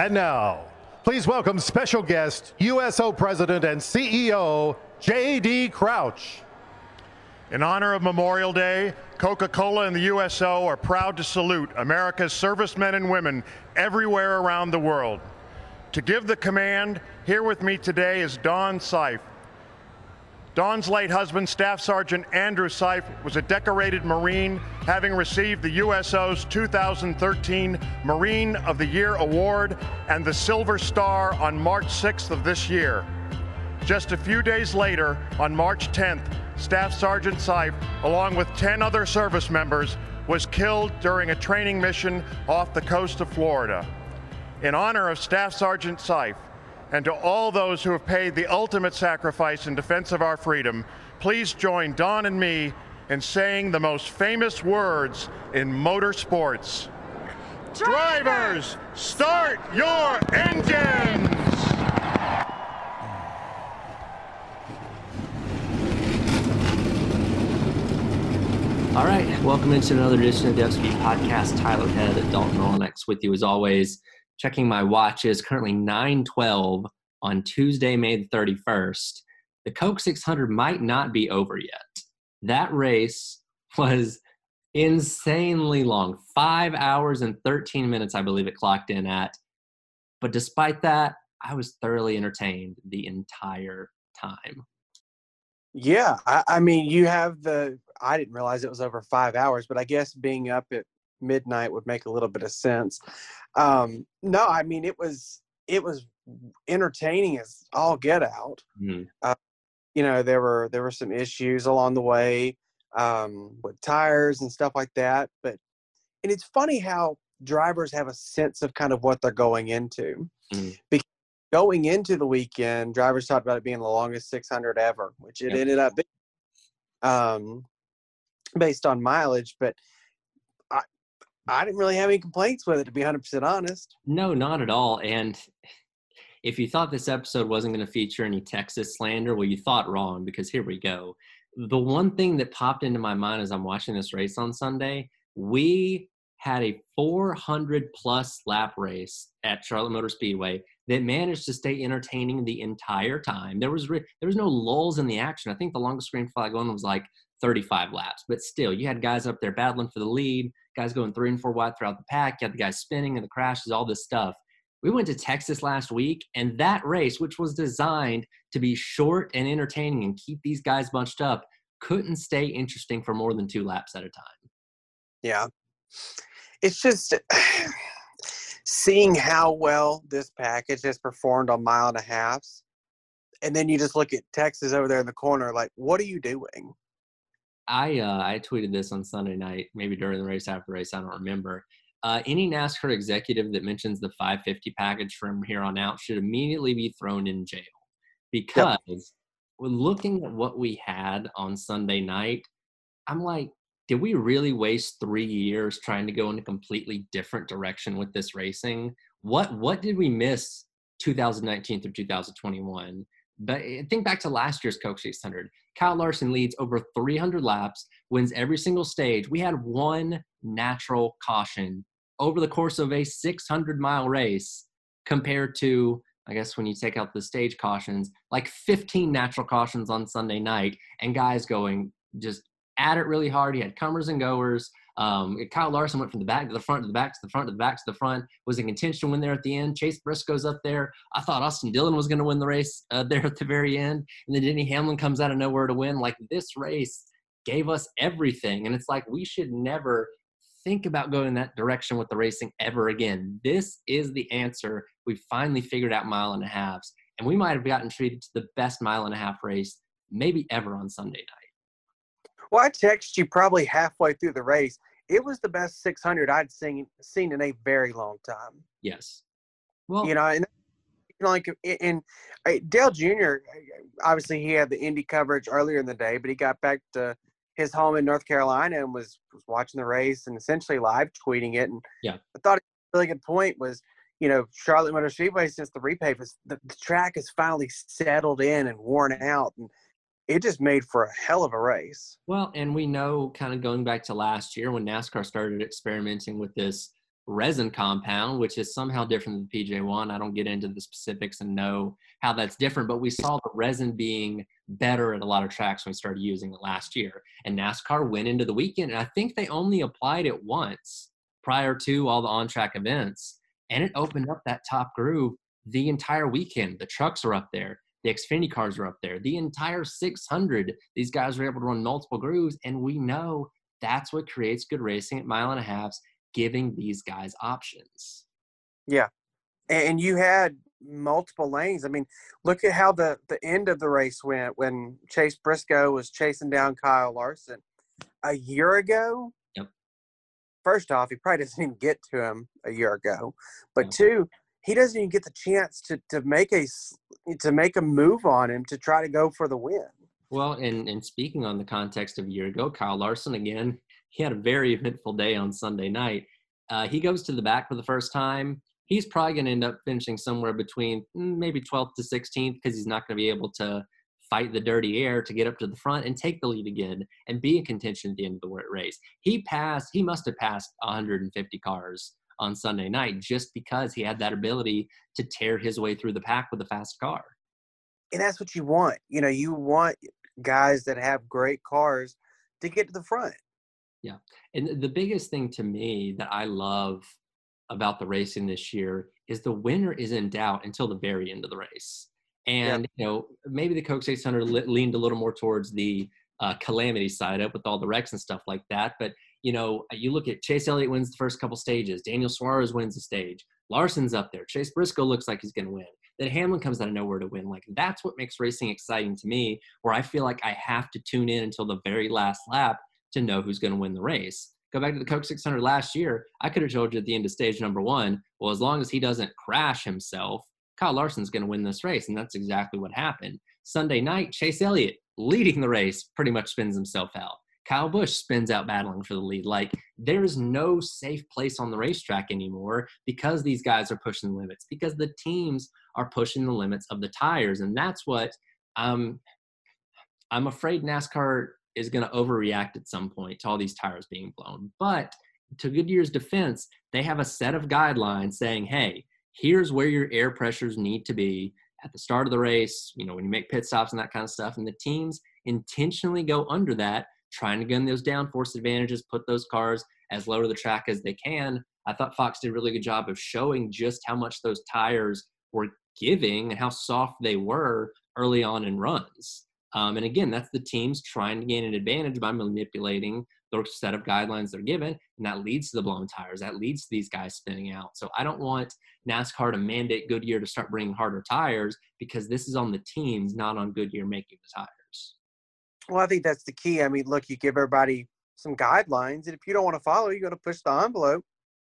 And now, please welcome special guest, USO President and CEO, J.D. Crouch. In honor of Memorial Day, Coca-Cola and the USO are proud to salute America's servicemen and women everywhere around the world. To give the command, here with me today is Dawn Seif, Dawn's late husband, Staff Sergeant Andrew Seif, was a decorated Marine, having received the USO's 2013 Marine of the Year Award and the Silver Star on March 6th of this year. Just a few days later, on March 10th, Staff Sergeant Seif, along with 10 other service members, was killed during a training mission off the coast of Florida. In honor of Staff Sergeant Seif, and to all those who have paid the ultimate sacrifice in defense of our freedom, please join Dawn and me in saying the most famous words in motorsports. Drivers, start your engines! All right, welcome into another edition of the FSP Podcast. Tyler Head, at Dalton Rolex with you as always checking my watch is currently 9:12 on Tuesday, May the 31st. The Coke 600 might not be over yet. That race was insanely long, five hours and 13 minutes, I believe it clocked in at. But despite that, I was thoroughly entertained the entire time. Yeah, I, I, mean, you have the. I didn't realize it was over five hours, but I guess being up at midnight would make a little bit of sense. Um, no, I mean it was it was entertaining as all get out. Mm-hmm. Uh, you know, there were there were some issues along the way um, with tires and stuff like that, but and it's funny how drivers have a sense of kind of what they're going into. Mm-hmm. Because going into the weekend, drivers talked about it being the longest 600 ever, which it ended up being, um, based on mileage. But I didn't really have any complaints with it, to be 100% honest. No, not at all. And if you thought this episode wasn't going to feature any Texas slander, well, you thought wrong because here we go. The one thing that popped into my mind as I'm watching this race on Sunday, we had a 400 plus lap race at Charlotte Motor Speedway that managed to stay entertaining the entire time. There was re- there was no lulls in the action. I think the longest green flag one was like 35 laps, but still, you had guys up there battling for the lead guys going three and four wide throughout the pack. You had the guys spinning and the crashes, all this stuff. We went to Texas last week, and that race, which was designed to be short and entertaining and keep these guys bunched up, couldn't stay interesting for more than two laps at a time. Yeah. It's just seeing how well this package has performed on mile and a halfs. And then you just look at Texas over there in the corner, like, what are you doing? I uh, I tweeted this on Sunday night, maybe during the race after the race. I don't remember. Uh, any NASCAR executive that mentions the 550 package from here on out should immediately be thrown in jail because yep. looking at what we had on Sunday night, I'm like, did we really waste three years trying to go in a completely different direction with this racing? What what did we miss 2019 through 2021? But eh, think back to last year's Coke 600. Kyle Larson leads over 300 laps, wins every single stage. We had one natural caution over the course of a 600 mile race compared to, I guess, when you take out the stage cautions, like 15 natural cautions on Sunday night, and guys going just at it really hard. He had comers and goers. Um, Kyle Larson went from the back to the front to the back to the front to the back to the front. Was in contention to win there at the end. Chase Briscoe's up there. I thought Austin Dillon was going to win the race uh, there at the very end, and then Denny Hamlin comes out of nowhere to win. Like this race gave us everything, and it's like we should never think about going that direction with the racing ever again. This is the answer. We finally figured out mile and a halves, and we might have gotten treated to the best mile and a half race maybe ever on Sunday night. Well, I texted you probably halfway through the race it was the best 600 I'd seen seen in a very long time. Yes. Well, you know, and you know, like and Dale Jr. Uh, obviously, he had the Indy coverage earlier in the day, but he got back to his home in North Carolina and was was watching the race and essentially live tweeting it. And yeah, I thought a really good point was, you know, Charlotte Motor Speedway since the repave is the, the track is finally settled in and worn out, and it just made for a hell of a race. Well, and we know kind of going back to last year when NASCAR started experimenting with this resin compound, which is somehow different than PJ1. I don't get into the specifics and know how that's different, but we saw the resin being better at a lot of tracks when we started using it last year. And NASCAR went into the weekend, and I think they only applied it once prior to all the on track events. And it opened up that top groove the entire weekend. The trucks are up there, the Xfinity cars are up there, the entire 600. These guys were able to run multiple grooves, and we know that's what creates good racing at mile and a halfs, giving these guys options. Yeah. And you had multiple lanes. I mean, look at how the, the end of the race went when Chase Briscoe was chasing down Kyle Larson. A year ago, yep. first off, he probably doesn't even get to him a year ago. But two, he doesn't even get the chance to, to make a to make a move on him to try to go for the win. Well, and and speaking on the context of a year ago, Kyle Larson again, he had a very eventful day on Sunday night. Uh, he goes to the back for the first time. He's probably going to end up finishing somewhere between mm, maybe 12th to 16th because he's not going to be able to fight the dirty air to get up to the front and take the lead again and be in contention at the end of the race. He passed, he must have passed 150 cars on Sunday night just because he had that ability to tear his way through the pack with a fast car. And that's what you want. You know, you want guys that have great cars to get to the front. Yeah. And the biggest thing to me that I love about the racing this year is the winner is in doubt until the very end of the race. And, you know, maybe the Coke 600 leaned a little more towards the uh, calamity side up with all the wrecks and stuff like that. But, you know, uh, you look at Chase Elliott wins the first couple stages, Daniel Suarez wins the stage, Larson's up there, Chase Briscoe looks like he's going to win. Then Hamlin comes out of nowhere to win. Like that's what makes racing exciting to me, where I feel like I have to tune in until the very last lap to know who's going to win the race. Go back to the Coke 600 last year. I could have told you at the end of stage number one, well, as long as he doesn't crash himself, Kyle Larson's going to win this race. And that's exactly what happened. Sunday night, Chase Elliott leading the race pretty much spins himself out. Kyle Busch spins out battling for the lead. Like there's no safe place on the racetrack anymore because these guys are pushing the limits, because the teams are pushing the limits of the tires. And that's what um, I'm afraid NASCAR is going to overreact at some point to all these tires being blown. But to Goodyear's defense, they have a set of guidelines saying, hey, here's where your air pressures need to be at the start of the race, you know, when you make pit stops and that kind of stuff. And the teams intentionally go under that, trying to gun those downforce advantages, put those cars as low to the track as they can. I thought Fox did a really good job of showing just how much those tires were giving and how soft they were early on in runs. Um, and again, that's the teams trying to gain an advantage by manipulating the set of guidelines they're given, and that leads to the blown tires. That leads to these guys spinning out. So I don't want NASCAR to mandate Goodyear to start bringing harder tires because this is on the teams, not on Goodyear making the tires. Well, I think that's the key. I mean, look, you give everybody some guidelines, and if you don't want to follow, you're going to push the envelope.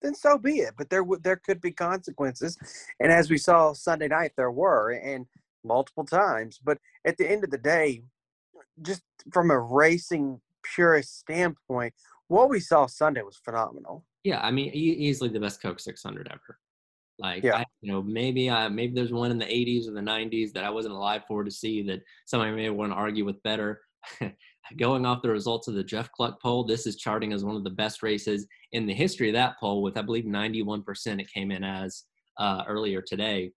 Then so be it. But there there could be consequences, and as we saw Sunday night, there were. And multiple times. But at the end of the day, just from a racing purist standpoint, what we saw Sunday was phenomenal. Yeah, I mean, easily the best Coke 600 ever. Like, yeah. I, you know, maybe I, maybe there's one in the 80s or the 90s that I wasn't alive for to see that somebody may want to argue with better. Going off the results of the Jeff Gluck poll, this is charting as one of the best races in the history of that poll, with I believe 91% it came in as uh, earlier today.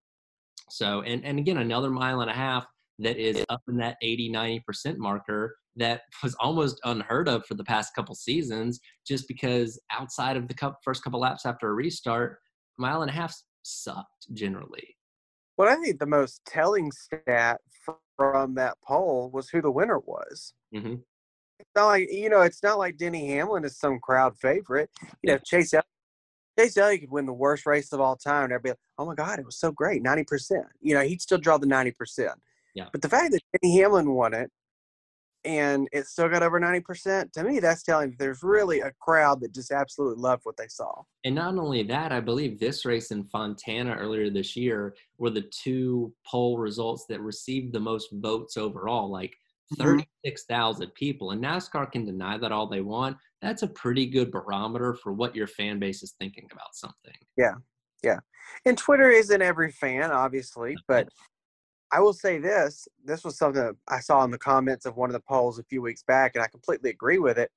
So, and, and again, another mile and a half that is up in that 80, 90% marker that was almost unheard of for the past couple seasons, just because outside of the first couple laps after a restart, mile and a half sucked generally. Well, I think the most telling stat from that poll was who the winner was. Mm-hmm. It's not like you know, it's not like Denny Hamlin is some crowd favorite. You know, Chase Chase Elliott could win the worst race of all time, and everybody, oh my God, it was so great, ninety percent. You know, he'd still draw the ninety percent. Yeah. But the fact that Denny Hamlin won it, and it still got over ninety percent, to me, that's telling that there's really a crowd that just absolutely loved what they saw. And not only that, I believe this race in Fontana earlier this year were the two poll results that received the most votes overall. Like Mm-hmm. 36,000 people. And NASCAR can deny that all they want. That's a pretty good barometer for what your fan base is thinking about something. Yeah. Yeah. And Twitter isn't every fan, obviously, but I will say this this was something I saw in the comments of one of the polls a few weeks back, and I completely agree with it.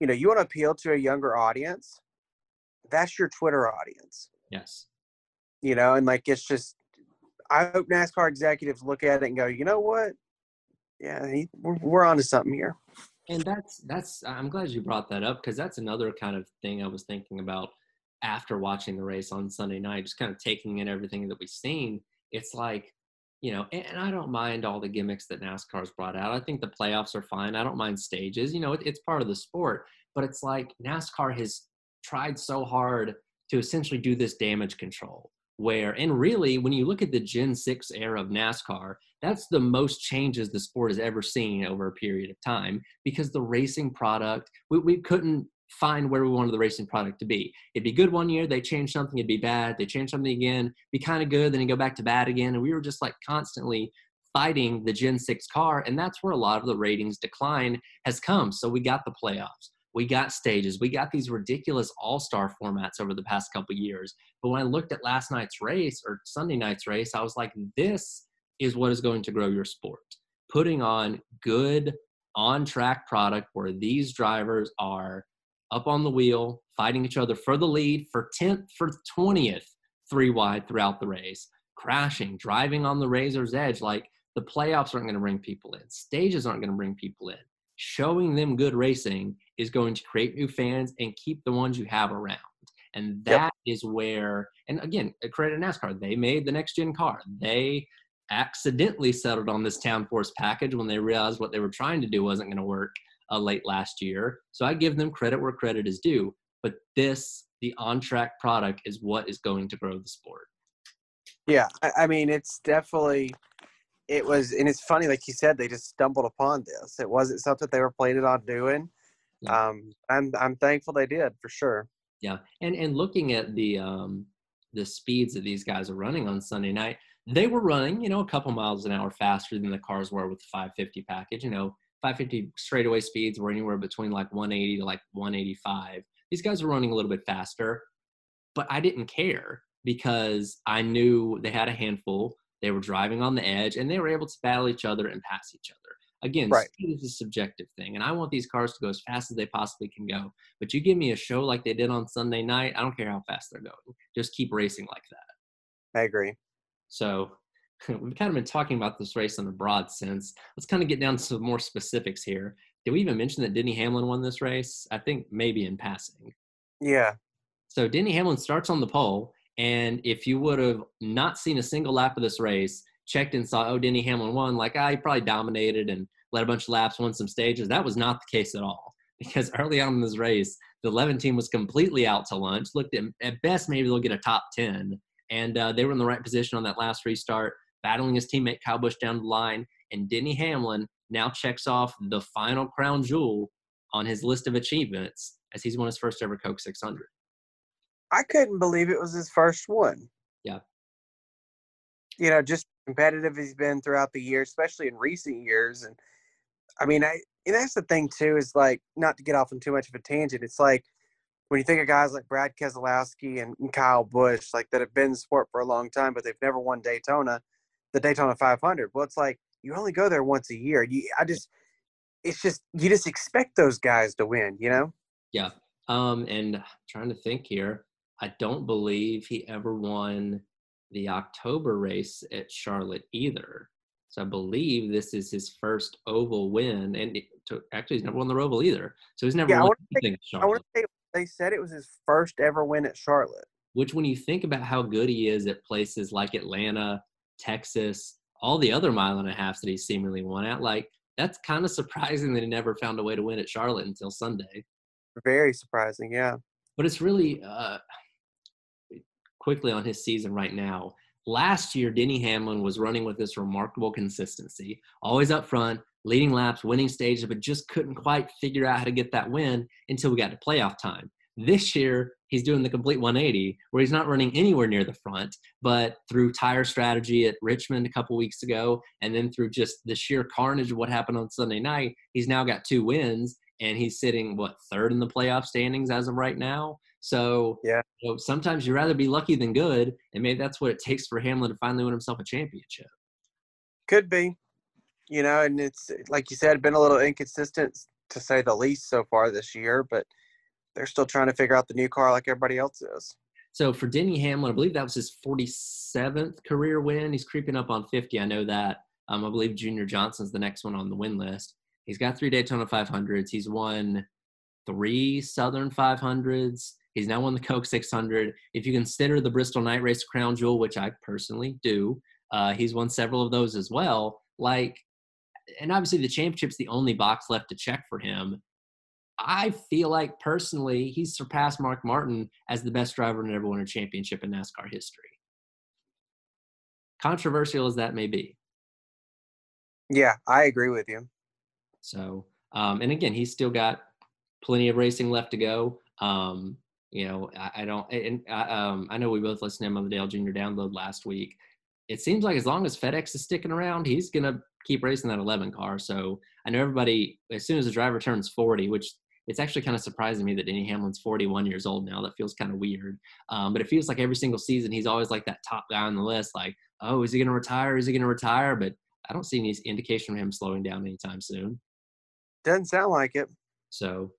You know, you want to appeal to a younger audience, that's your Twitter audience. Yes. You know, and like it's just I hope NASCAR executives look at it and go, you know what? Yeah, he, we're, we're on to something here. And that's that's I'm glad you brought that up because that's another kind of thing I was thinking about after watching the race on Sunday night, just kind of taking in everything that we've seen. It's like, you know, and, and I don't mind all the gimmicks that NASCAR's brought out. I think the playoffs are fine. I don't mind stages. You know, it, it's part of the sport. But it's like NASCAR has tried so hard to essentially do this damage control where and really when you look at the gen 6 era of nascar that's the most changes the sport has ever seen over a period of time because the racing product we, we couldn't find where we wanted the racing product to be. It'd be good one year they change something it'd be bad they change something again be kind of good then you go back to bad again and we were just like constantly fighting the gen 6 car and that's where a lot of the ratings decline has come. So we got the playoffs we got stages we got these ridiculous all-star formats over the past couple years. But when i looked at last night's race or sunday night's race i was like this is what is going to grow your sport. Putting on good on track product where these drivers are up on the wheel fighting each other for the lead for 10th for 20th three wide throughout the race crashing driving on the razor's edge like the playoffs aren't going to bring people in stages aren't going to bring people in showing them good racing is going to create new fans and keep the ones you have around. And that yep. is where, and again, credit NASCAR. They made the next gen car. They accidentally settled on this downforce package when they realized what they were trying to do wasn't going to work uh, late last year. So I give them credit where credit is due. But this, the on track product, is what is going to grow the sport. Yeah, I, I mean, it's definitely it was and it's funny like you said they just stumbled upon this it wasn't something they were planning on doing yeah. um, I'm I'm thankful they did for sure. Yeah, and and looking at the um, the speeds that these guys are running on Sunday night, they were running you know a couple miles an hour faster than the cars were with the 550 package. You know, 550 straightaway speeds were anywhere between like 180 to like 185. These guys were running a little bit faster, but I didn't care because I knew they had a handful. They were driving on the edge, and they were able to battle each other and pass each other. Again, right. speed is a subjective thing, and I want these cars to go as fast as they possibly can go. But you give me a show like they did on Sunday night, I don't care how fast they're going. Just keep racing like that. I agree. So we've kind of been talking about this race in a broad sense. Let's kind of get down to some more specifics here. Did we even mention that Denny Hamlin won this race? I think maybe in passing. Yeah. So Denny Hamlin starts on the pole, and if you would have not seen a single lap of this race, checked and saw, oh, Denny Hamlin won, like, ah, he probably dominated and led a bunch of laps, won some stages. That was not the case at all because early on in this race, the 11 team was completely out to lunch. Looked at, at best, maybe they'll get a top 10. And uh, they were in the right position on that last restart, battling his teammate Kyle Busch down the line. And Denny Hamlin now checks off the final crown jewel on his list of achievements as he's won his first ever Coke 600. I couldn't believe it was his first one. Yeah. You know, just competitive he's been throughout the year, especially in recent years. And I mean, I and that's the thing too is like not to get off on too much of a tangent. It's like when you think of guys like Brad Keselowski and, Kyle Busch, like that have been in sport for a long time, but they've never won Daytona, the Daytona 500. Well, it's like you only go there once a year. You, I just, it's just you just expect those guys to win, you know? Yeah. Um, and trying to think here, I don't believe he ever won the October race at Charlotte either. So I believe this is his first oval win, and to, actually he's never won the oval either. So he's never yeah, won anything. I want to say they said it was his first ever win at Charlotte. Which, when you think about how good he is at places like Atlanta, Texas, all the other mile and a half that he's seemingly won at, like that's kind of surprising that he never found a way to win at Charlotte until Sunday. Very surprising, yeah. But it's really uh, quickly on his season right now. Last year, Denny Hamlin was running with this remarkable consistency, always up front, leading laps, winning stages, but just couldn't quite figure out how to get that win until we got to playoff time. This year, he's doing the complete 180, where he's not running anywhere near the front, but through tire strategy at Richmond a couple weeks ago, and then through just the sheer carnage of what happened on Sunday night, he's now got two wins, and he's sitting what third in the playoff standings as of right now. So yeah, you know, sometimes you'd rather be lucky than good, and maybe that's what it takes for Hamlin to finally win himself a championship. Could be, you know, and it's like you said, been a little inconsistent to say the least so far this year. But they're still trying to figure out the new car like everybody else is. So for Denny Hamlin, I believe that was his 47th career win. He's creeping up on 50. I know that. Um, I believe Junior Johnson's the next one on the win list. He's got three Daytona 500s. He's won three Southern 500s. He's now won the Coke 600. If you consider the Bristol Night Race crown jewel, which I personally do, uh, he's won several of those as well. Like, and obviously the championship's the only box left to check for him. I feel like personally he's surpassed Mark Martin as the best driver to ever win a championship in NASCAR history. Controversial as that may be. Yeah, I agree with you. So, um, and again, he's still got plenty of racing left to go. Um, you know, I, I don't, and I, um, I know we both listened to him on the Dale Jr. download last week. It seems like as long as FedEx is sticking around, he's going to keep racing that 11 car. So I know everybody, as soon as the driver turns 40, which it's actually kind of surprising to me that Denny Hamlin's 41 years old now. That feels kind of weird. Um, but it feels like every single season he's always like that top guy on the list. Like, oh, is he going to retire? Is he going to retire? But I don't see any indication of him slowing down anytime soon. Doesn't sound like it. So,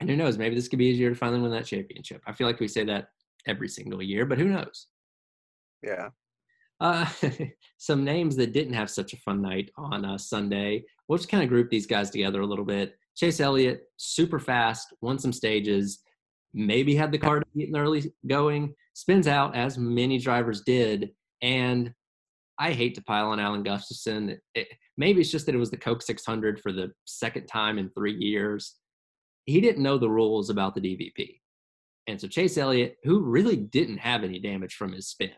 and who knows? Maybe this could be his year to finally win that championship. I feel like we say that every single year, but who knows? Yeah. Uh, some names that didn't have such a fun night on uh, Sunday. We'll just kind of group these guys together a little bit. Chase Elliott, super fast, won some stages, maybe had the car to get an early going, spins out as many drivers did, and I hate to pile on Alan Gustafson. It, maybe it's just that it was the Coke 600 for the second time in three years. He didn't know the rules about the DVP. And so Chase Elliott, who really didn't have any damage from his spin,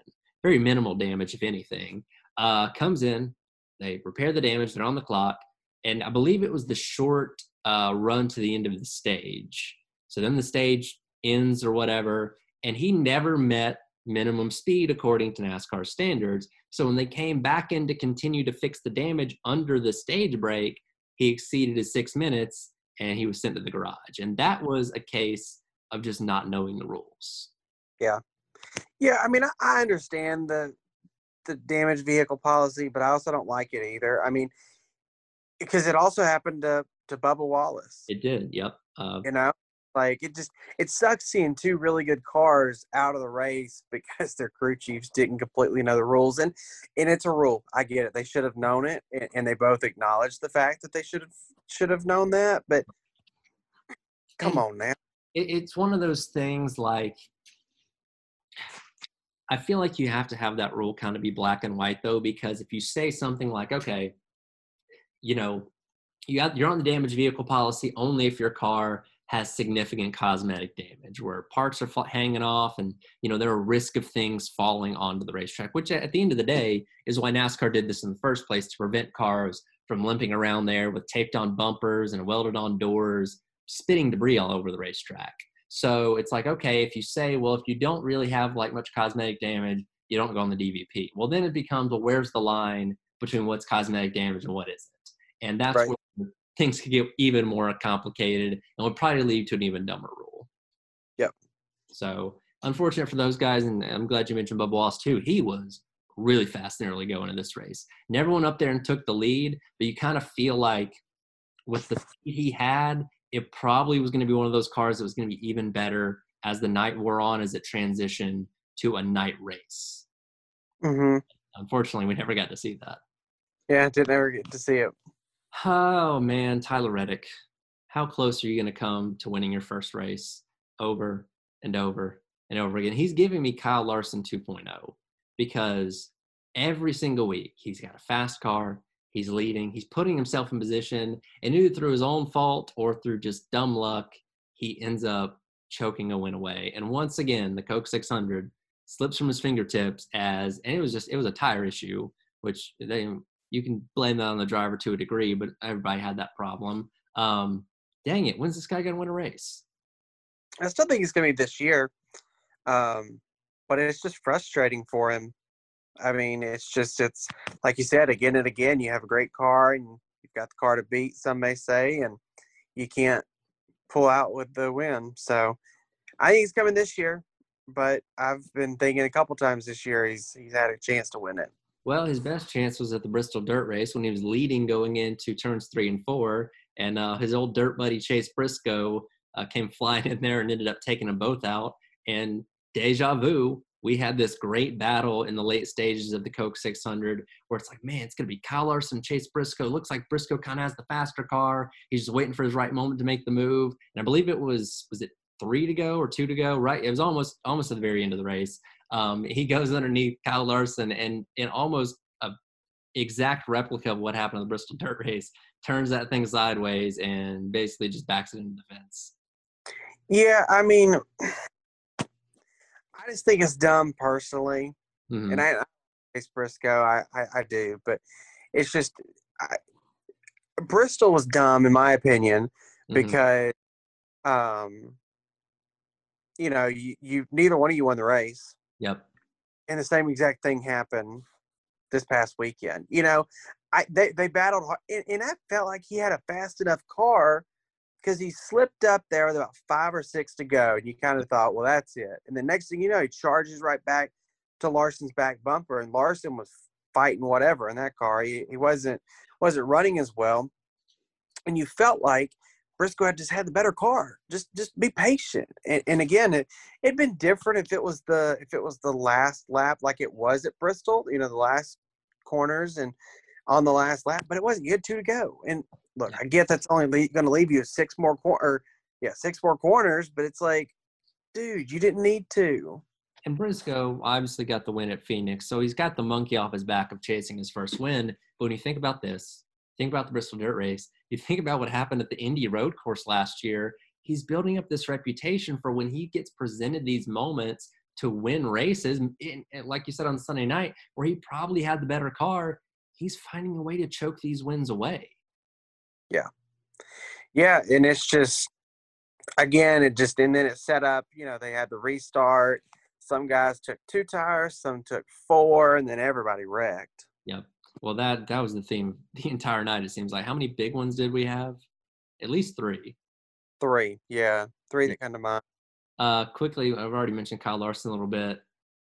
very minimal damage, if anything, uh, comes in. They repair the damage. They're on the clock. And I believe it was the short uh, run to the end of the stage. So then the stage ends or whatever. And he never met minimum speed according to NASCAR standards. So when they came back in to continue to fix the damage under the stage break, he exceeded his six minutes and he was sent to the garage. And that was a case of just not knowing the rules. Yeah. Yeah, I mean, I understand the the damaged vehicle policy, but I also don't like it either. I mean, because it also happened to to Bubba Wallace. It did. Yep. Uh, you know, like it just it sucks seeing two really good cars out of the race because their crew chiefs didn't completely know the rules. And and it's a rule. I get it. They should have known it, and, and they both acknowledged the fact that they should have should have known that. But come on now. It, it's one of those things like I feel like you have to have that rule kind of be black and white though, because if you say something like, okay, you know, you got, you're on the damaged vehicle policy only if your car has significant cosmetic damage where parts are hanging off and you know there are risk of things falling onto the racetrack which at the end of the day is why nascar did this in the first place to prevent cars from limping around there with taped on bumpers and welded on doors spitting debris all over the racetrack. So it's like okay if you say well if you don't really have like much cosmetic damage you don't go on the dvp well then it becomes well where's the line between what's cosmetic damage and what isn't? And that's right. where things could get even more complicated and would probably lead to an even dumber rule. Yep. So unfortunate for those guys, and I'm glad you mentioned Bubba Wallace too. He was really fast and early going in this race. Never went up there and took the lead, but you kind of feel like with the speed he had, it probably was going to be one of those cars that was going to be even better as the night wore on as it transitioned to a night race. Mm-hmm. Unfortunately, we never got to see that. Yeah, didn't ever get to see it. Oh man, Tyler Reddick, how close are you going to come to winning your first race over and over and over again? He's giving me Kyle Larson 2.0 because every single week he's got a fast car, he's leading, he's putting himself in position, and either through his own fault or through just dumb luck, he ends up choking a win away. And once again, the Coke 600 slips from his fingertips as, and it was just, it was a tire issue, which they you can blame that on the driver to a degree, but everybody had that problem. Um, dang it, when's this guy going to win a race? I still think he's going to be this year, um, but it's just frustrating for him. I mean, it's just it's like you said again and again. You have a great car and you've got the car to beat. Some may say, and you can't pull out with the win. So I think he's coming this year, but I've been thinking a couple times this year he's he's had a chance to win it. Well, his best chance was at the Bristol Dirt Race when he was leading going into turns three and four, and uh, his old dirt buddy Chase Briscoe uh, came flying in there and ended up taking them both out. And deja vu, we had this great battle in the late stages of the Coke 600 where it's like, man, it's going to be Kyle Larson, Chase Briscoe. Looks like Briscoe kind of has the faster car. He's just waiting for his right moment to make the move. And I believe it was, was it three to go or two to go? Right. It was almost, almost at the very end of the race. Um, he goes underneath Kyle Larson and in almost a exact replica of what happened in the Bristol dirt race, turns that thing sideways and basically just backs it into the fence. Yeah. I mean, I just think it's dumb personally, Mhm. and I, I Briscoe, I, I, I do, but it's just I, Bristol was dumb in my opinion Mhm. because, um, you know, you, you neither one of you won the race, Yep. and the same exact thing happened this past weekend. You know, I they they battled hard, and, and I felt like he had a fast enough car because he slipped up there with about five or six to go, and you kind of thought, well, that's it. And the next thing you know, he charges right back to Larson's back bumper, and Larson was fighting whatever in that car. He he wasn't wasn't running as well, and you felt like Briscoe had just had the better car. Just just be patient. And, and again, it it'd been different if it was the if it was the last lap like it was at Bristol. You know, the last corners and on the last lap, but it wasn't. You had two to go. And look, I get that's only le- going to leave you six more corner. Yeah, six more corners, but it's like, dude, you didn't need to. And Briscoe obviously got the win at Phoenix, so he's got the monkey off his back of chasing his first win. But when you think about this, think about the Bristol Dirt Race, you think about what happened at the Indy Road Course last year. He's building up this reputation for when he gets presented these moments to win races, in, like you said on Sunday night, where he probably had the better car. He's finding a way to choke these wins away. Yeah, Yeah. and it's just again, it just and then it set up. You know, they had the restart. Some guys took two tires, some took four, and then everybody wrecked. Yep. Well, that that was the theme the entire night. It seems like how many big ones did we have? At least three. Three, yeah, three Yeah. that come to mind. Uh, quickly, I've already mentioned Kyle Larson a little bit.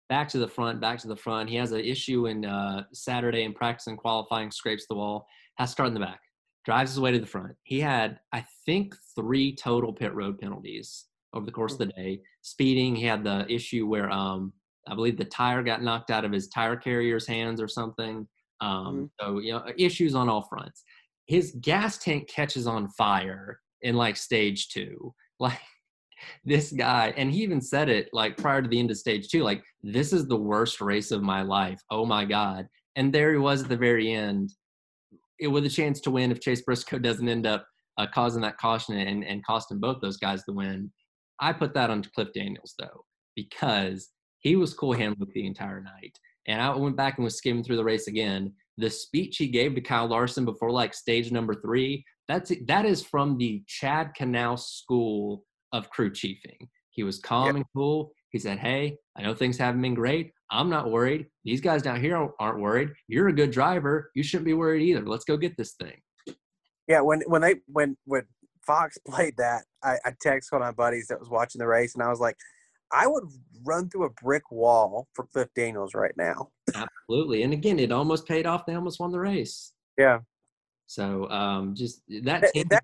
Back to the front, back to the front. He has an issue in uh, Saturday in practice and qualifying, scrapes the wall, has to start in the back, drives his way to the front. He had, I think, three total pit road penalties over the course of the day. Speeding, he had the issue where um, I believe the tire got knocked out of his tire carrier's hands or something. Um, So, you know, issues on all fronts. His gas tank catches on fire in like stage two. Like, this guy and he even said it like prior to the end of stage two like this is the worst race of my life. Oh my god. And there he was at the very end it, with a chance to win if chase briscoe doesn't end up uh, causing that caution and, and costing both those guys the win. I put that on cliff daniels though because he was cool handled the entire night and i went back and was skimming through the race again the speech he gave to kyle larson before like stage number three that's that is from the chad Knaus school of crew chiefing. He was calm Yep. and cool. He said, Hey, I know things haven't been great. I'm not worried. These guys down here aren't worried. You're a good driver. You shouldn't be worried either. Let's go get this thing. Yeah, when when they when when Fox played that, I, I texted one of my buddies that was watching the race, and I was like, I would run through a brick wall for Cliff Daniels right now. Absolutely. And again, it almost paid off. They almost won the race. Yeah, So um, just that, that, team, that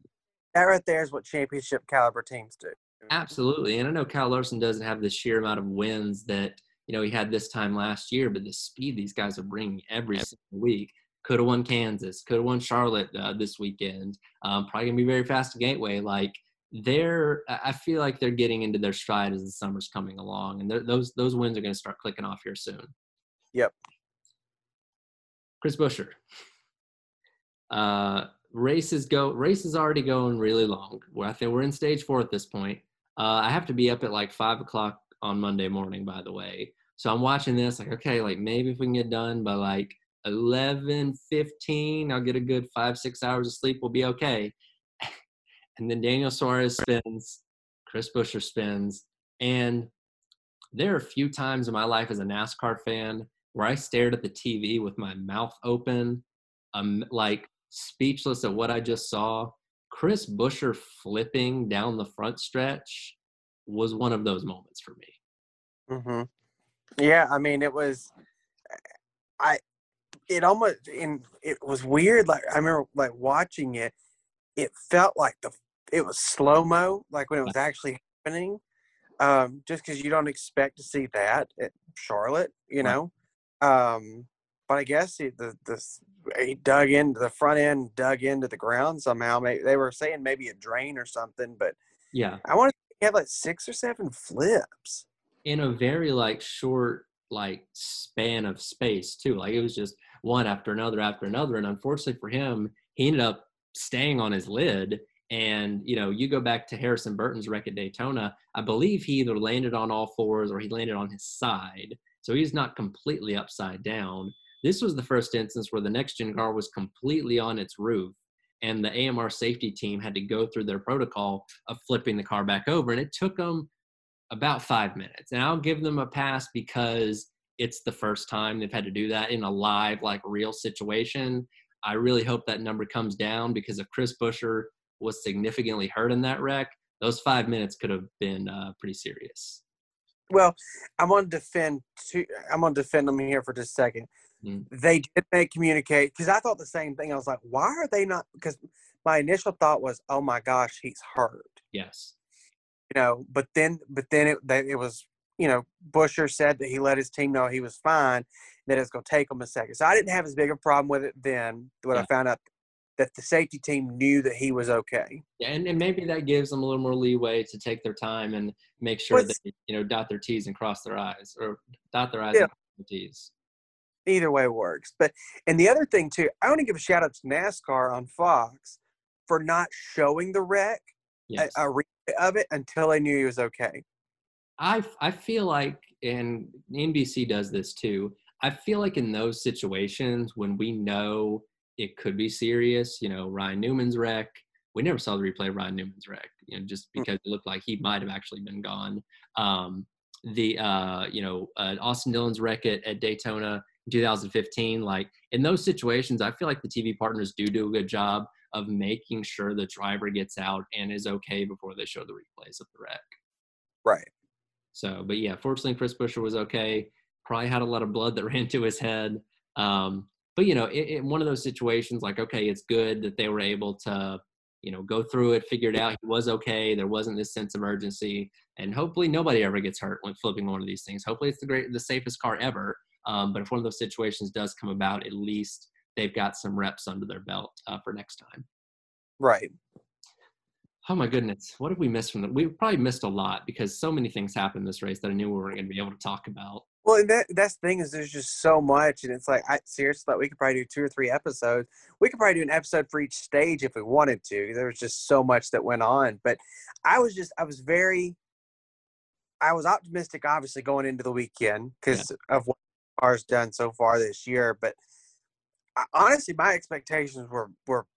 that right there is what championship caliber teams do. absolutely. And I know Kyle Larson doesn't have the sheer amount of wins that you know he had this time last year, but the speed these guys are bringing every single week. Could have won Kansas. Could have won Charlotte uh, this weekend. Um, probably gonna be very fast at Gateway. Like they're, I feel like they're getting into their stride as the summer's coming along, and those those wins are gonna start clicking off here soon. Yep. Chris Buescher. Uh, races go. races already going really long. Well, I think we're in stage four at this point. Uh, I have to be up at like five o'clock on Monday morning, by the way. So I'm watching this like, okay, like maybe if we can get done by like 11, 15, I'll get a good five, six hours of sleep. We'll be okay. And then Daniel Suarez spins, Chris Buescher spins. And there are a few times in my life as a NASCAR fan where I stared at the TV with my mouth open, um, like speechless at what I just saw. Chris Buescher flipping down the front stretch was one of those moments for me. hmm Yeah, I mean, it was, I, it almost, and it was weird. Like I remember, like watching it, it felt like the it was slow mo, like when it was actually happening. Um, just because you don't expect to see that at Charlotte, you know. Um, but I guess he, the the he dug into the front end, dug into the ground somehow. Maybe they were saying maybe a drain or something, but Yeah. I want to have like six or seven flips. in a very like short like span of space too. Like it was just one after another after another. And unfortunately for him, he ended up staying on his lid. And you know, you go back to Harrison Burton's wreck at Daytona. I believe he either landed on all fours or he landed on his side. So he's not completely upside down. This was the first instance where the next gen car was completely on its roof. And the AMR safety team had to go through their protocol of flipping the car back over. And it took them about five minutes. And I'll give them a pass because it's the first time they've had to do that in a live, like real situation. I really hope that number comes down because if Chris Buescher was significantly hurt in that wreck, those five minutes could have been uh, pretty serious. Well, I'm going to defend. Two, I'm to defend them here for just a second. Mm. They did make communicate because I thought the same thing. I was like, why are they not? Because my initial thought was, oh my gosh, he's hurt. Yes. You know, but then, but then it they, it was. You know, Buescher said that he let his team know he was fine. That it's going to take him a second. So I didn't have as big a problem with it then. When I found out that the safety team knew that he was okay. Yeah, and, and maybe that gives them a little more leeway to take their time and make sure they, you know, dot their T's and cross their I's or dot their I's Yeah. and cross their T's. either way works. But and the other thing too, I want to give a shout out to NASCAR on Fox for not showing the wreck, Yes. a, a replay of it until they knew he was okay. I I feel like, and NBC does this too. I feel like in those situations when we know it could be serious, you know, Ryan Newman's wreck. We never saw the replay of Ryan Newman's wreck, you know, just Mm. because it looked like he might have actually been gone. Um, the uh, you know uh, Austin Dillon's wreck at, at Daytona in 2015, like in those situations, I feel like the TV partners do do a good job of making sure the driver gets out and is okay before they show the replays of the wreck. Right. So, but yeah, fortunately, Chris Buescher was okay. Probably had a lot of blood that ran to his head. Um, but you know, it, it, one of those situations, like, okay, it's good that they were able to, you know, go through it, figure it out. He was okay. There wasn't this sense of urgency, and hopefully, nobody ever gets hurt when flipping one of these things. Hopefully, it's the great, the safest car ever. Um, but if one of those situations does come about, at least they've got some reps under their belt uh, for next time. Right. Oh my goodness, what did we miss from the? We probably missed a lot because so many things happened in this race that I knew we weren't going to be able to talk about. Well, and that that's the thing is there's just so much, and it's like I seriously like we could probably do two or three episodes. We could probably do an episode for each stage if we wanted to. There was just so much that went on, but I was just I was very, I was optimistic, obviously going into the weekend because of what ours done so far this year. But I, honestly, my expectations were were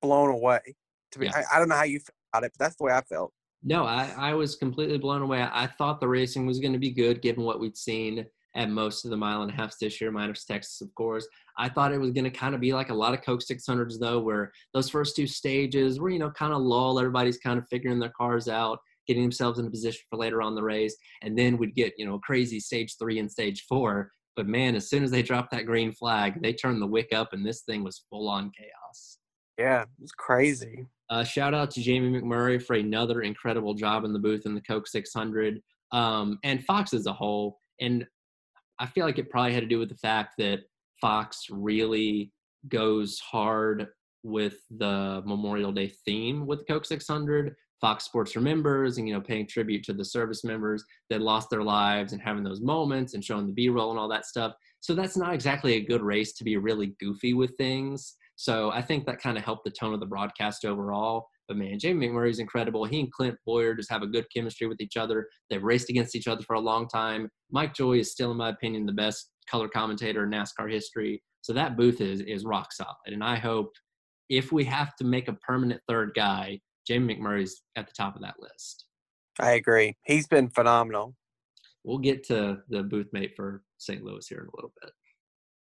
blown away. To be, Yeah. I, I don't know how you felt about it, but that's the way I felt. No, I, I was completely blown away. I thought the racing was going to be good given what we'd seen at most of the mile and a half this year, minus Texas, of course. I thought it was going to kind of be like a lot of Coke 600s, though, where those first two stages were, you know, kind of lull. Everybody's kind of figuring their cars out, getting themselves in a position for later on the race. And then we'd get, you know, crazy stage three and stage four. But man, as soon as they dropped that green flag, they turned the wick up and this thing was full on chaos. Yeah, it was crazy. Uh, shout out to Jamie McMurray for another incredible job in the booth in the Coke 600 um, and Fox as a whole. And I feel like it probably had to do with the fact that Fox really goes hard with the Memorial Day theme with Coke 600. Fox Sports remembers and, you know, paying tribute to the service members that lost their lives and having those moments and showing the B roll and all that stuff. So that's not exactly a good race to be really goofy with things. So I think that kind of helped the tone of the broadcast overall. But man, Jamie McMurray's incredible. He and Clint Bowyer just have a good chemistry with each other. They've raced against each other for a long time. Mike Joy is still, in my opinion, the best color commentator in NASCAR history. So that booth is is rock solid. And I hope if we have to make a permanent third guy, Jamie McMurray's at the top of that list. I agree. He's been phenomenal. We'll get to the booth mate for St. Louis here in a little bit.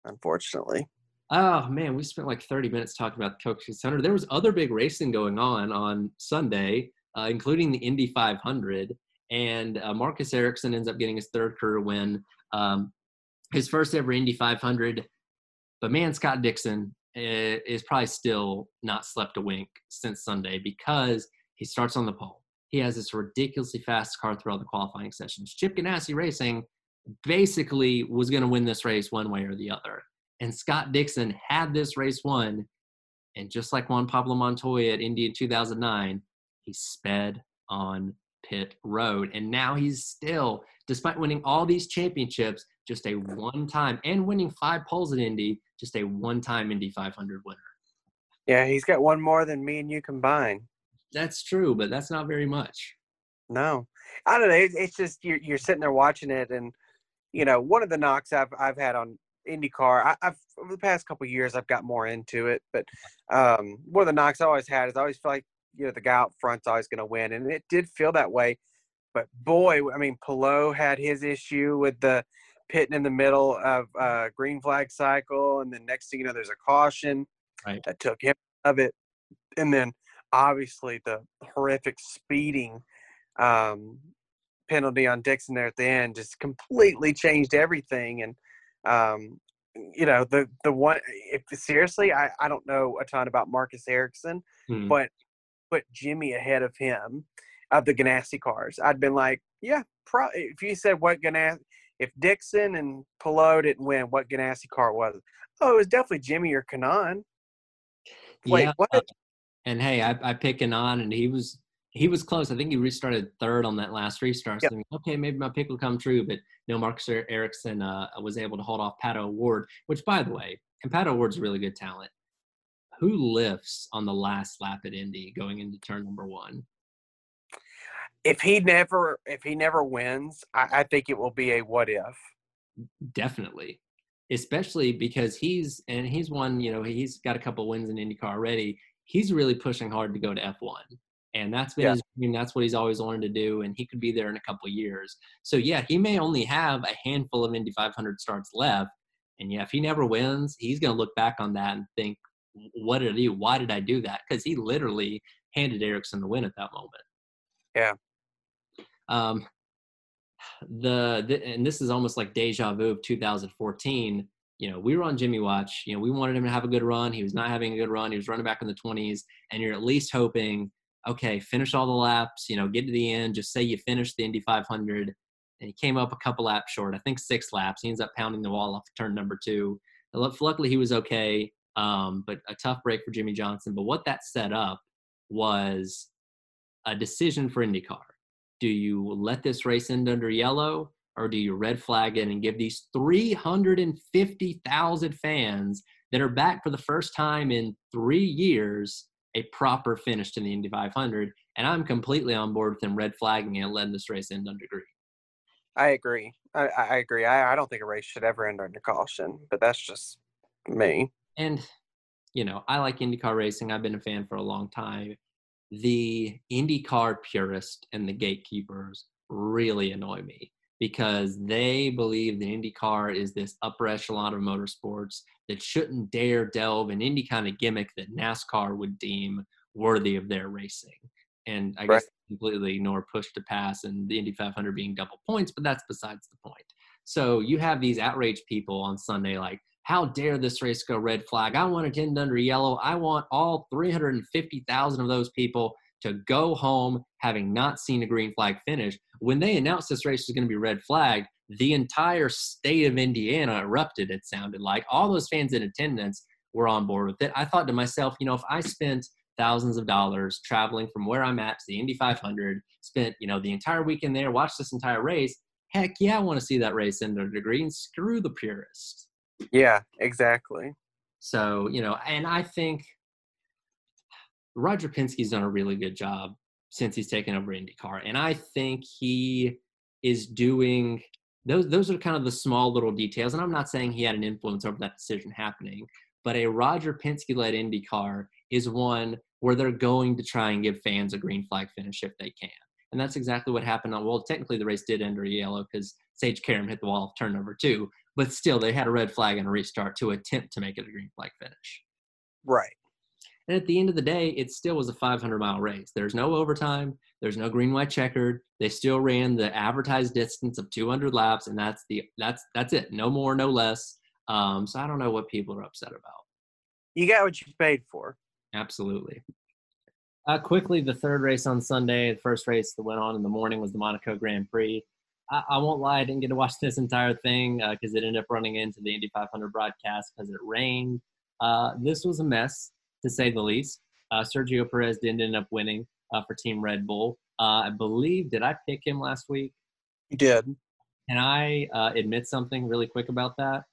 Unfortunately. Oh man, we spent like 30 minutes talking about the Coke 600. There was other big racing going on on Sunday, uh, including the Indy 500. And uh, Marcus Ericsson ends up getting his third career win, um, his first ever Indy 500. But man, Scott Dixon is probably still not slept a wink since Sunday because he starts on the pole. He has this ridiculously fast car throughout the qualifying sessions. Chip Ganassi Racing basically was going to win this race one way or the other. And Scott Dixon had this race won. And just like Juan Pablo Montoya at Indy in 2009, he sped on pit road. And now he's still, despite winning all these championships, just a one time and winning five poles at Indy, just a one time Indy 500 winner. Yeah, he's got one more than me and you combined. That's true, but that's not very much. No, I don't know. It's just you're you're sitting there watching it, and you know, one of the knocks I've I've had on IndyCar, I, have over the past couple years I've got more into it, but um, one of the knocks I always had is I always feel like you know the guy out front's always going to win, and it did feel that way. But boy, I mean, Palou had his issue with the pitting in the middle of a green flag cycle, and then next thing you know, there's a caution right. that took him of it, and then obviously the horrific speeding um, penalty on Dixon there at the end just completely changed everything. And um, you know the the one if seriously I, I don't know a ton about Marcus Ericsson, hmm. but put Jimmie ahead of him of the Ganassi cars. I'd been like, yeah, pro- if you said what Ganassi if Dixon and Palou didn't win, what Ganassi car was? Oh, it was definitely Jimmie or Kanaan. Wait, yeah. what? And hey, I, I picked Kanaan, and he was he was close. I think he restarted third on that last restart. So yep. okay, maybe my pick will come true. But no, Marcus Ericsson uh, was able to hold off Pato O'Ward, which, by the way, and Pato O'Ward's really good talent. Who lifts on the last lap at Indy going into turn number one? If he never, if he never wins, I, I think it will be a what if. Definitely, especially because he's and he's won. You know, he's got a couple wins in IndyCar already. He's really pushing hard to go to F one and that's been yeah. his dream. That's what he's always wanted to do, and he could be there in a couple years. So yeah, he may only have a handful of Indy 500 starts left, and yeah, if he never wins, he's going to look back on that and think, "What did I do? Why did I do that?" Because he literally handed Ericsson the win at that moment. Yeah. Um, the, the and this is almost like deja vu of 2014 you know, we were on Jimmie Watch. You know, we wanted him to have a good run. He was not having a good run. He was running back in the 20s, and you're at least hoping okay, finish all the laps, you know, get to the end, just say you finished the Indy 500. And he came up a couple laps short, I think six laps. He ends up pounding the wall off turn number two. Luckily, he was okay, um, but a tough break for Jimmie Johnson. But what that set up was a decision for IndyCar. Do you let this race end under yellow, or do you red flag it and give these 350,000 fans that are back for the first time in three years a proper finish to the Indy 500. And I'm completely on board with him red flagging and letting this race end under green. I agree. I, I agree. I, I don't think a race should ever end under caution, but that's just me. And, you know, I like IndyCar racing. I've been a fan for a long time. The IndyCar purist and the gatekeepers really annoy me because they believe that IndyCar is this upper echelon of motorsports that shouldn't dare delve in any kind of gimmick that NASCAR would deem worthy of their racing. And I right. guess completely ignore push to pass and the Indy 500 being double points, but that's besides the point. So you have these outraged people on Sunday like, how dare this race go red flag? I want it end under yellow. I want all 350,000 of those people to go home having not seen a green flag finish. When they announced this race was going to be red flagged, the entire state of Indiana erupted, it sounded like. All those fans in attendance were on board with it. I thought to myself, you know, if I spent thousands of dollars traveling from where I'm at to the Indy 500, spent, you know, the entire weekend there, watched this entire race, heck yeah, I want to see that race in the degree and screw the purists. Yeah, exactly. So, you know, and I think Roger Penske's done a really good job since he's taken over IndyCar. And I think he is doing those those are kind of the small little details. And I'm not saying he had an influence over that decision happening, but a Roger Penske led IndyCar is one where they're going to try and give fans a green flag finish if they can. And that's exactly what happened on well, technically the race did end under yellow because Sage Karam hit the wall of turn number two, but still they had a red flag and a restart to attempt to make it a green flag finish. Right. And at the end of the day, it still was a 500 mile race. There's no overtime. There's no green white checkered. They still ran the advertised distance of 200 laps, and that's the that's that's it. No more, no less. Um, so I don't know what people are upset about. you got what you paid for. Absolutely. Uh, quickly, the third race on Sunday, the first race that went on in the morning was the Monaco Grand Prix. I, I won't lie, I didn't get to watch this entire thing because uh, it ended up running into the Indy 500 broadcast because it rained. Uh, this was a mess, to say the least. Uh, Sergio Perez didn't end up winning uh, for Team Red Bull. Uh, I believe, did I pick him last week? You did. Can I admit something really quick about that?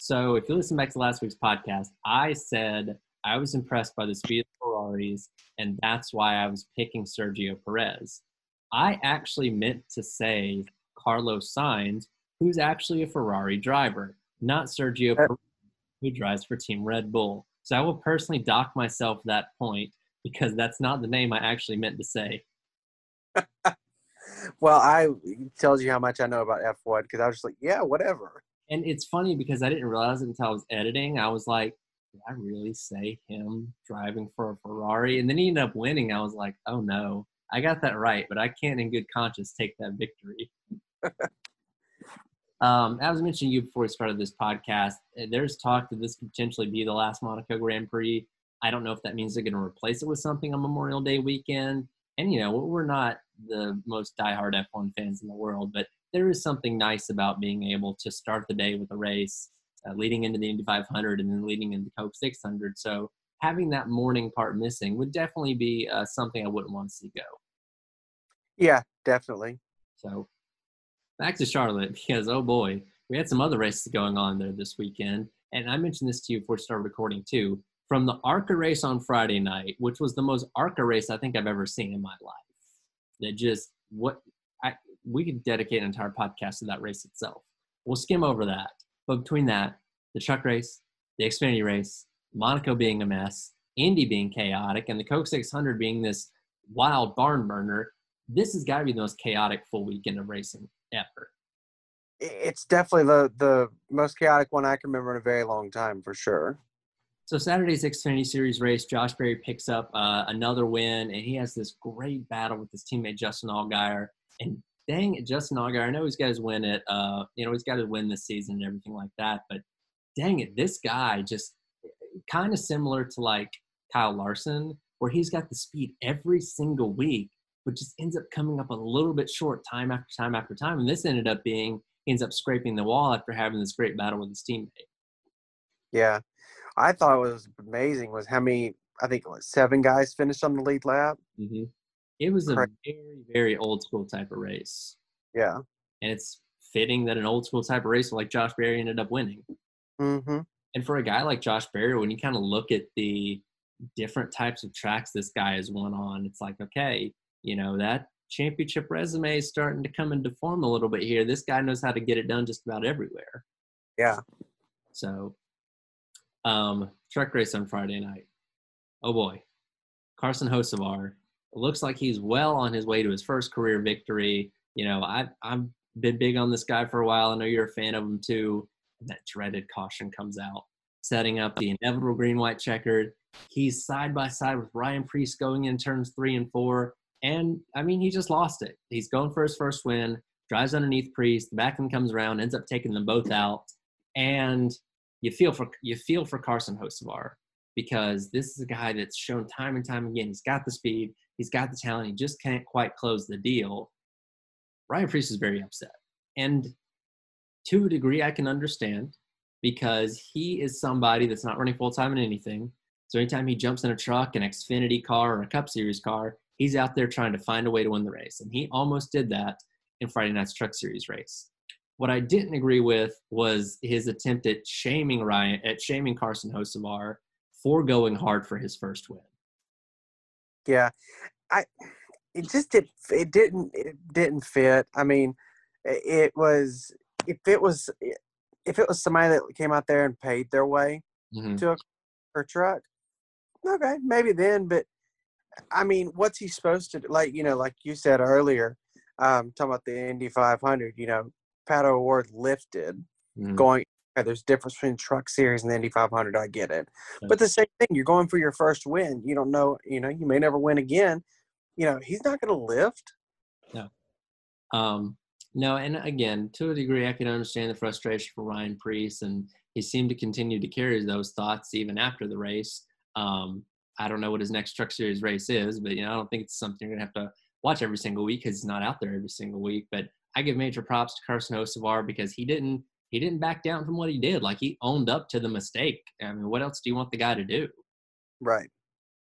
So, if you listen back to last week's podcast, I said I was impressed by the speed of Ferraris, and that's why I was picking Sergio Perez. I actually meant to say Carlos Sainz, who's actually a Ferrari driver, not Sergio Perez, who drives for Team Red Bull. So I will personally dock myself that point because that's not the name I actually meant to say. well, I tells you how much I know about F1 because I was just like, yeah, whatever. And it's funny because I didn't realize it until I was editing. I was like, did I really say him driving for a Ferrari? And then he ended up winning. I was like, oh no, I got that right, but I can't in good conscience take that victory. um, as I mentioned to you before we started this podcast, eh, there's talk that this could potentially be the last Monaco Grand Prix. I don't know if that means they're going to replace it with something on Memorial Day weekend. And, you know, we're not the most diehard F1 fans in the world, but there is something nice about being able to start the day with a race uh, leading into the Indy 500 and then leading into Coke 600. So having that morning part missing would definitely be uh, something I wouldn't want to see go. Yeah, definitely. So back to Charlotte because oh boy, we had some other races going on there this weekend. And I mentioned this to you before we started recording too. From the ARCA race on Friday night, which was the most ARCA race I think I've ever seen in my life. That just what I we could dedicate an entire podcast to that race itself. We'll skim over that. But between that, the truck race, the Xfinity race, Monaco being a mess, Indy being chaotic, and the Coke 600 being this wild barn burner, this has got to be the most chaotic full weekend of racing ever. It's definitely the the most chaotic one I can remember in a very long time, for sure. So Saturday's Xfinity Series race, Josh Berry picks up uh, another win, and he has this great battle with his teammate Justin Allgaier. And dang it, Justin Allgaier, I know he's got his win at, uh, you know, he's got his win this season and everything like that, but dang it, this guy just kind of similar to like Kyle Larson, where he's got the speed every single week, but just ends up coming up a little bit short time after time after time. And this ended up being ends up scraping the wall after having this great battle with his teammate. Yeah, I thought it was amazing was how many I think seven guys finished on the lead lap. Mm-hmm. It was a very very old school type of race. Yeah, and it's fitting that an old school type of race like Josh Berry ended up winning. Mm-hmm. And for a guy like Josh Berry, when you kind of look at the different types of tracks this guy has won on, it's like okay, you know, that championship resume is starting to come into form a little bit here. This guy knows how to get it done just about everywhere. Yeah. So, um, truck race on Friday night. Oh boy, Carson Hocevar. Looks like he's well on his way to his first career victory. You know, I I've been big on this guy for a while. I know you're a fan of him too. And that dreaded caution comes out, setting up the inevitable green white checkered. He's side by side with Ryan Preece going in turns three and four. And I mean, he just lost it. He's going for his first win, drives underneath Preece, the back end comes around, ends up taking them both out. And you feel for you feel for Carson Hocevar because this is a guy that's shown time and time again. He's got the speed, he's got the talent, he just can't quite close the deal. Ryan Preece is very upset. And to a degree, I can understand because he is somebody that's not running full time in anything. So anytime he jumps in a truck, an Xfinity car, or a Cup Series car, he's out there trying to find a way to win the race. And he almost did that in Friday night's Truck Series race. What I didn't agree with was his attempt at shaming Ryan, at shaming Carson Hocevar for going hard for his first win. Yeah, I it just did it didn't it didn't fit. I mean, it was if it was if it was somebody that came out there and paid their way mm-hmm. to a, a truck, okay, maybe then. But I mean, what's he supposed to do? Like, you know, like you said earlier, um, talking about the Indy 500, you know, Pato O'Ward lifted mm-hmm. going. Okay, there's difference between truck series and the Indy 500. I get it, yeah. but the same thing. You're going for your first win. You don't know. You know, you may never win again. You know, he's not going to lift. No. Um, No, and again, to a degree, I can understand the frustration for Ryan Preece, and he seemed to continue to carry those thoughts even after the race. Um, I don't know what his next Truck Series race is, but you know, I don't think it's something you're gonna have to watch every single week because he's not out there every single week. But I give major props to Carson Hocevar because he didn't he didn't back down from what he did. Like he owned up to the mistake. I mean, what else do you want the guy to do? Right.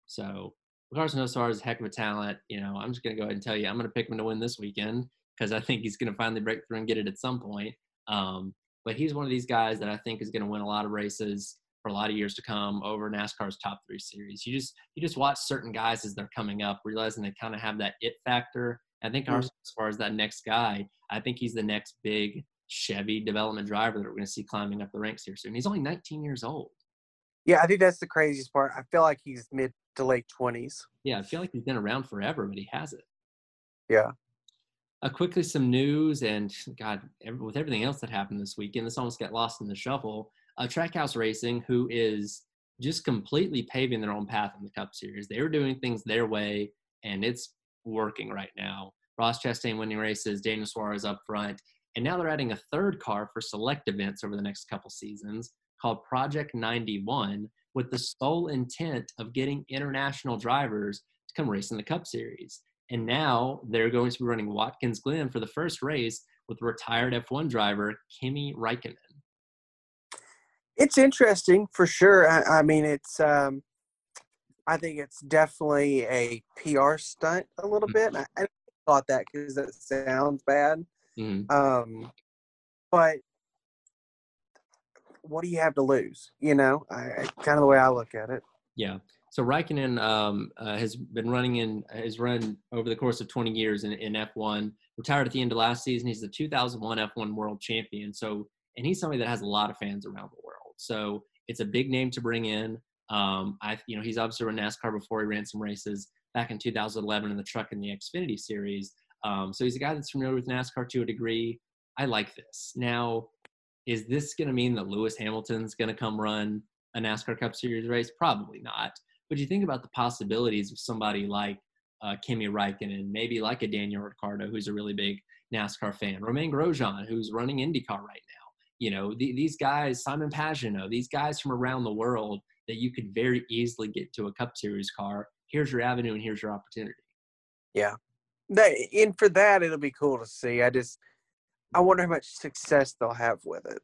So Carson Hocevar is a heck of a talent. You know, I'm just gonna go ahead and tell you, I'm gonna pick him to win this weekend because I think he's gonna finally break through and get it at some point. Um, but he's one of these guys that I think is gonna win a lot of races for a lot of years to come over NASCAR's top three series. You just you just watch certain guys as they're coming up, realizing they kind of have that it factor. I think mm-hmm. as far as that next guy, I think he's the next big Chevy development driver that we're going to see climbing up the ranks here soon. He's only 19 years old. Yeah, I think that's the craziest part. I feel like he's mid to late 20s. Yeah, I feel like he's been around forever, but he has it. Yeah. Uh, quickly, some news, and God, with everything else that happened this weekend, this almost got lost in the shuffle. Uh, Trackhouse Racing, who is just completely paving their own path in the Cup Series. They were doing things their way, and it's working right now. Ross Chastain winning races, Daniel Suarez up front, and now they're adding a third car for select events over the next couple seasons called Project 91 with the sole intent of getting international drivers to come race in the Cup Series. And now they're going to be running Watkins Glen for the first race with retired F1 driver Kimi Raikkonen. It's interesting for sure. I, I mean, it's um, I think it's definitely a PR stunt a little mm-hmm. bit. I, I thought that because that sounds bad. Mm-hmm. Um, but what do you have to lose? You know, I, kind of the way I look at it. Yeah. So Raikkonen um, uh, has been running in, has run over the course of 20 years in, in F1. Retired at the end of last season. He's the 2001 F1 World Champion. So, and he's somebody that has a lot of fans around the world. So it's a big name to bring in. Um, I, you know, he's obviously run NASCAR before he ran some races back in 2011 in the truck in the Xfinity Series. Um, so he's a guy that's familiar with NASCAR to a degree. I like this. Now, is this going to mean that Lewis Hamilton's going to come run a NASCAR Cup Series race? Probably not. But you think about the possibilities of somebody like uh, Kimi Raikkonen, maybe like a Daniel Ricciardo, who's a really big NASCAR fan, Romain Grosjean, who's running IndyCar right now. You know, the, these guys, Simon Pagenaud, these guys from around the world that you could very easily get to a Cup Series car. Here's your avenue and here's your opportunity. Yeah, that, and for that, it'll be cool to see. I just, I wonder how much success they'll have with it.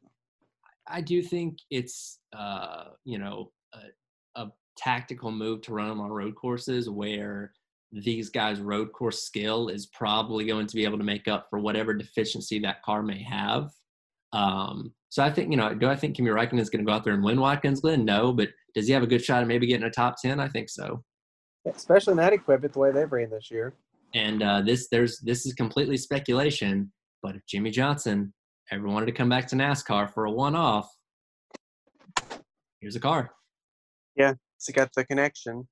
I do think it's, uh, you know, a, a tactical move to run them on road courses where these guys' road course skill is probably going to be able to make up for whatever deficiency that car may have. Um, so I think, you know, do I think Kimi Raikkonen is going to go out there and win Watkins Glen? No, but does he have a good shot at maybe getting a top 10? I think so. Especially in that equipment, the way they've ran this year. And uh, this there's this is completely speculation, but if Jimmie Johnson ever wanted to come back to NASCAR for a one-off, here's a car. Yeah, it's got the connection.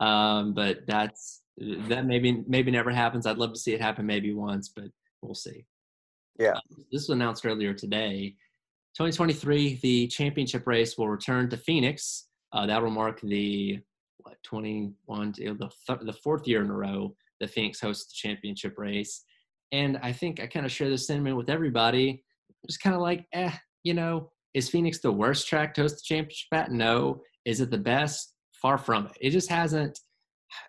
Um, but that's that maybe maybe never happens. I'd love to see it happen maybe once, but we'll see. Yeah, this was announced earlier today. 2023, the championship race will return to Phoenix. Uh, that will mark the what 21 the th- the fourth year in a row that Phoenix hosts the championship race. And I think I kind of share this sentiment with everybody. Just kind of like, eh, you know, is Phoenix the worst track to host the championship at? No. Is it the best? Far from it. It just hasn't.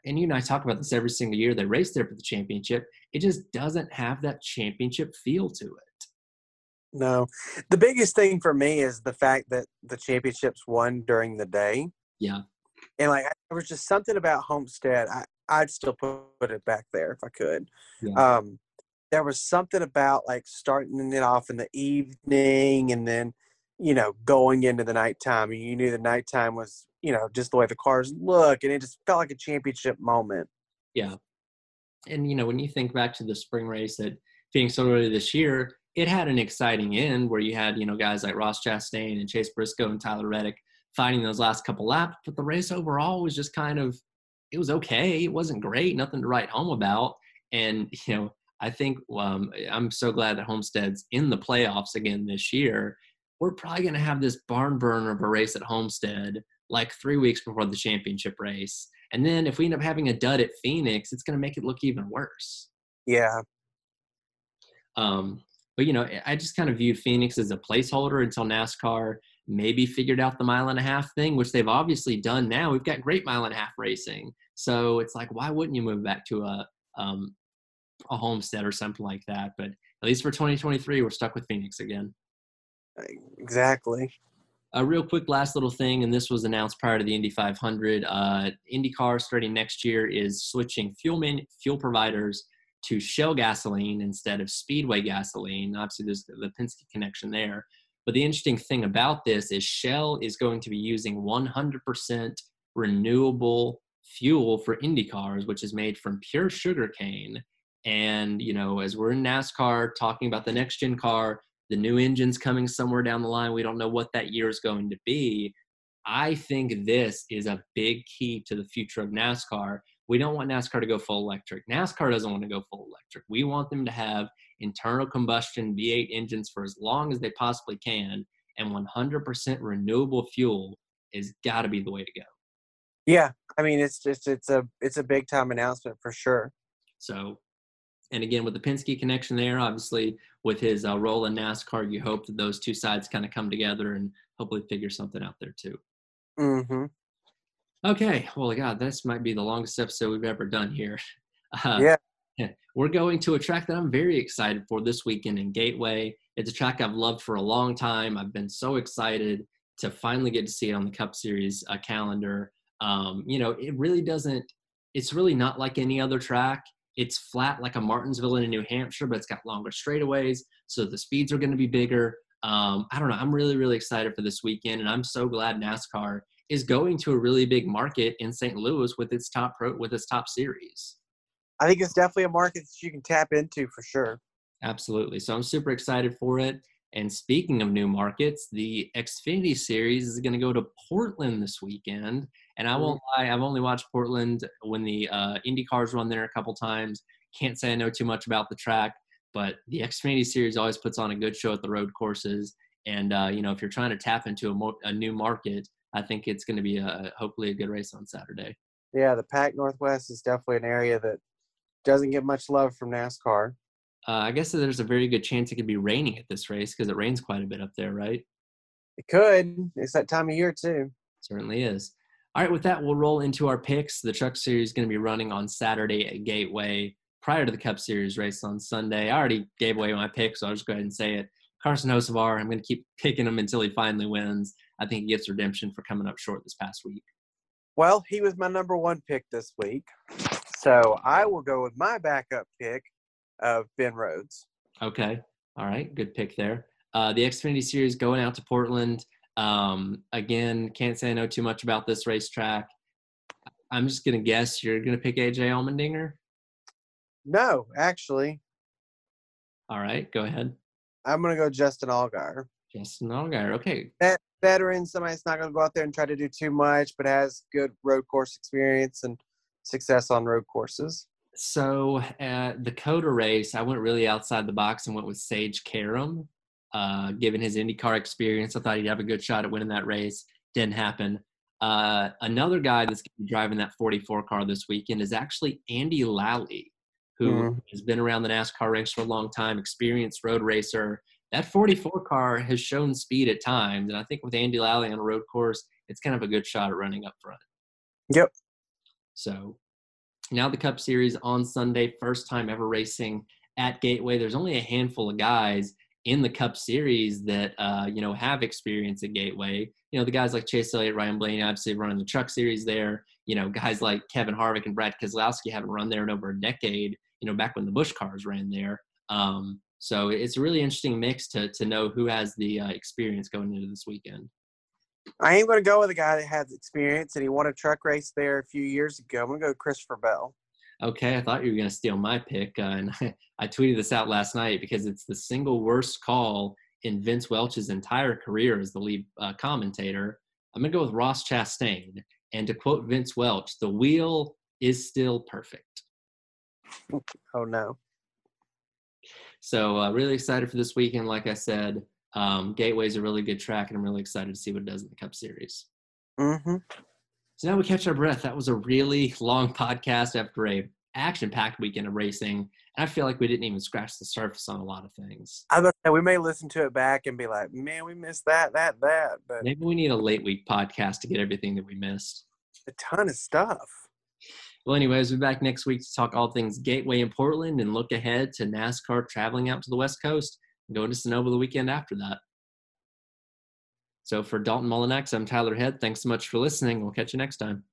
And you and I talk about this every single year. They race there for the championship. It just doesn't have that championship feel to it. No. The biggest thing for me is the fact that the championships won during the day. Yeah. And like there was just something about Homestead. I, I'd still put it back there if I could. Yeah. Um, there was something about like starting it off in the evening and then, you know, going into the nighttime. You knew the nighttime was, you know, just the way the cars look, and it just felt like a championship moment. Yeah, and you know, when you think back to the spring race at Phoenix earlier this year, it had an exciting end where you had, you know, guys like Ross Chastain and Chase Briscoe and Tyler Reddick fighting those last couple laps, but the race overall was just kind of it was okay. It wasn't great, nothing to write home about. And you know, I think um, I'm so glad that Homestead's in the playoffs again this year. We're probably going to have this barn burner of a race at Homestead like three weeks before the championship race. And then if we end up having a dud at Phoenix, it's going to make it look even worse. Yeah. Um, but you know, I just kind of viewed Phoenix as a placeholder until NASCAR maybe figured out the mile and a half thing, which they've obviously done now. We've got great mile and a half racing, so it's like, why wouldn't you move back to a um, a homestead or something like that? But at least for 2023, we're stuck with Phoenix again. Exactly. A real quick last little thing, and this was announced prior to the Indy 500. Uh, IndyCar starting next year is switching fuel man, fuel providers to Shell gasoline instead of Speedway gasoline. Obviously, there's the Penske connection there. But the interesting thing about this is Shell is going to be using 100% renewable fuel for Indy cars, which is made from pure sugar cane. And, you know, as we're in NASCAR talking about the next gen car, the new engine's coming somewhere down the line. We don't know what that year is going to be. I think this is a big key to the future of NASCAR. We don't want NASCAR to go full electric. NASCAR doesn't want to go full electric. We want them to have internal combustion V8 engines for as long as they possibly can, and 100% renewable fuel is got to be the way to go. Yeah, I mean it's just it's a it's a big time announcement for sure. So, and again with the Penske connection there, obviously with his uh, role in NASCAR, you hope that those two sides kind of come together and hopefully figure something out there too. Mm-hmm. Okay, well, God, this might be the longest episode we've ever done here. Uh, yeah, we're going to a track that I'm very excited for this weekend in Gateway. It's a track I've loved for a long time. I've been so excited to finally get to see it on the Cup Series uh, calendar. Um, you know, it really doesn't, it's really not like any other track. It's flat like a Martinsville in New Hampshire, but it's got longer straightaways. So the speeds are going to be bigger. Um, I don't know. I'm really, really excited for this weekend. And I'm so glad NASCAR is going to a really big market in St. Louis with its top pro, with its top series. I think it's definitely a market that you can tap into for sure. Absolutely. So I'm super excited for it. And speaking of new markets, the Xfinity Series is going to go to Portland this weekend. And I won't lie, I've only watched Portland when the uh, Indy cars run there a couple times. Can't say I know too much about the track, but the Xfinity Series always puts on a good show at the road courses. And uh, you know, if you're trying to tap into a, mo- a new market, I think it's going to be a hopefully a good race on Saturday. Yeah, the Pac Northwest is definitely an area that doesn't get much love from NASCAR. Uh, I guess there's a very good chance it could be raining at this race because it rains quite a bit up there, right? It could. It's that time of year too. Certainly is. All right, with that, we'll roll into our picks. The Truck Series is going to be running on Saturday at Gateway prior to the Cup Series race on Sunday. I already gave away my pick, so I'll just go ahead and say it. Carson Hocevar, I'm going to keep picking him until he finally wins. I think he gets redemption for coming up short this past week. Well, he was my number one pick this week. So I will go with my backup pick of Ben Rhodes. Okay. All right. Good pick there. Uh, the Xfinity Series going out to Portland. Um, again, can't say I know too much about this racetrack. I'm just going to guess you're going to pick AJ Allmendinger? No, actually. All right. Go ahead. I'm going to go Justin Allgaier. Justin Allgaier. Okay. That veteran, somebody that's not going to go out there and try to do too much, but has good road course experience and – success on road courses? So at the COTA race, I went really outside the box and went with Sage Karam. Uh, given his IndyCar experience, I thought he'd have a good shot at winning that race. Didn't happen. Uh, another guy that's going to be driving that 44 car this weekend is actually Andy Lally, who mm. has been around the NASCAR ranks for a long time, experienced road racer. That 44 car has shown speed at times, and I think with Andy Lally on a road course, it's kind of a good shot at running up front. Yep. So now the Cup Series on Sunday, first time ever racing at Gateway. There's only a handful of guys in the Cup Series that uh, you know have experience at Gateway. You know the guys like Chase Elliott, Ryan Blaney, obviously running the Truck Series there. You know guys like Kevin Harvick and Brad Keselowski haven't run there in over a decade. You know back when the Busch cars ran there. Um, so it's a really interesting mix to to know who has the uh, experience going into this weekend. I am going to go with a guy that has experience and he won a truck race there a few years ago. I'm going to go Christopher Bell. Okay, I thought you were going to steal my pick, uh, and I, I tweeted this out last night because it's the single worst call in Vince Welch's entire career as the lead uh, commentator. I'm going to go with Ross Chastain, and to quote Vince Welch, "The wheel is still perfect." Oh no! So uh, really excited for this weekend. Like I said, um, Gateway is a really good track, and I'm really excited to see what it does in the Cup Series. Mm-hmm. So now we catch our breath. That was a really long podcast after a action-packed weekend of racing, and I feel like we didn't even scratch the surface on a lot of things. I say, we may listen to it back and be like, man, we missed that, that, that, but Maybe we need a late week podcast to get everything that we missed. a ton of stuff. Well, anyways, we'll be back next week to talk all things Gateway in Portland and look ahead to NASCAR traveling out to the West Coast and going to Sonoma the weekend after that. So for Dalton Mullinex, I'm Tyler Head. Thanks so much for listening. We'll catch you next time.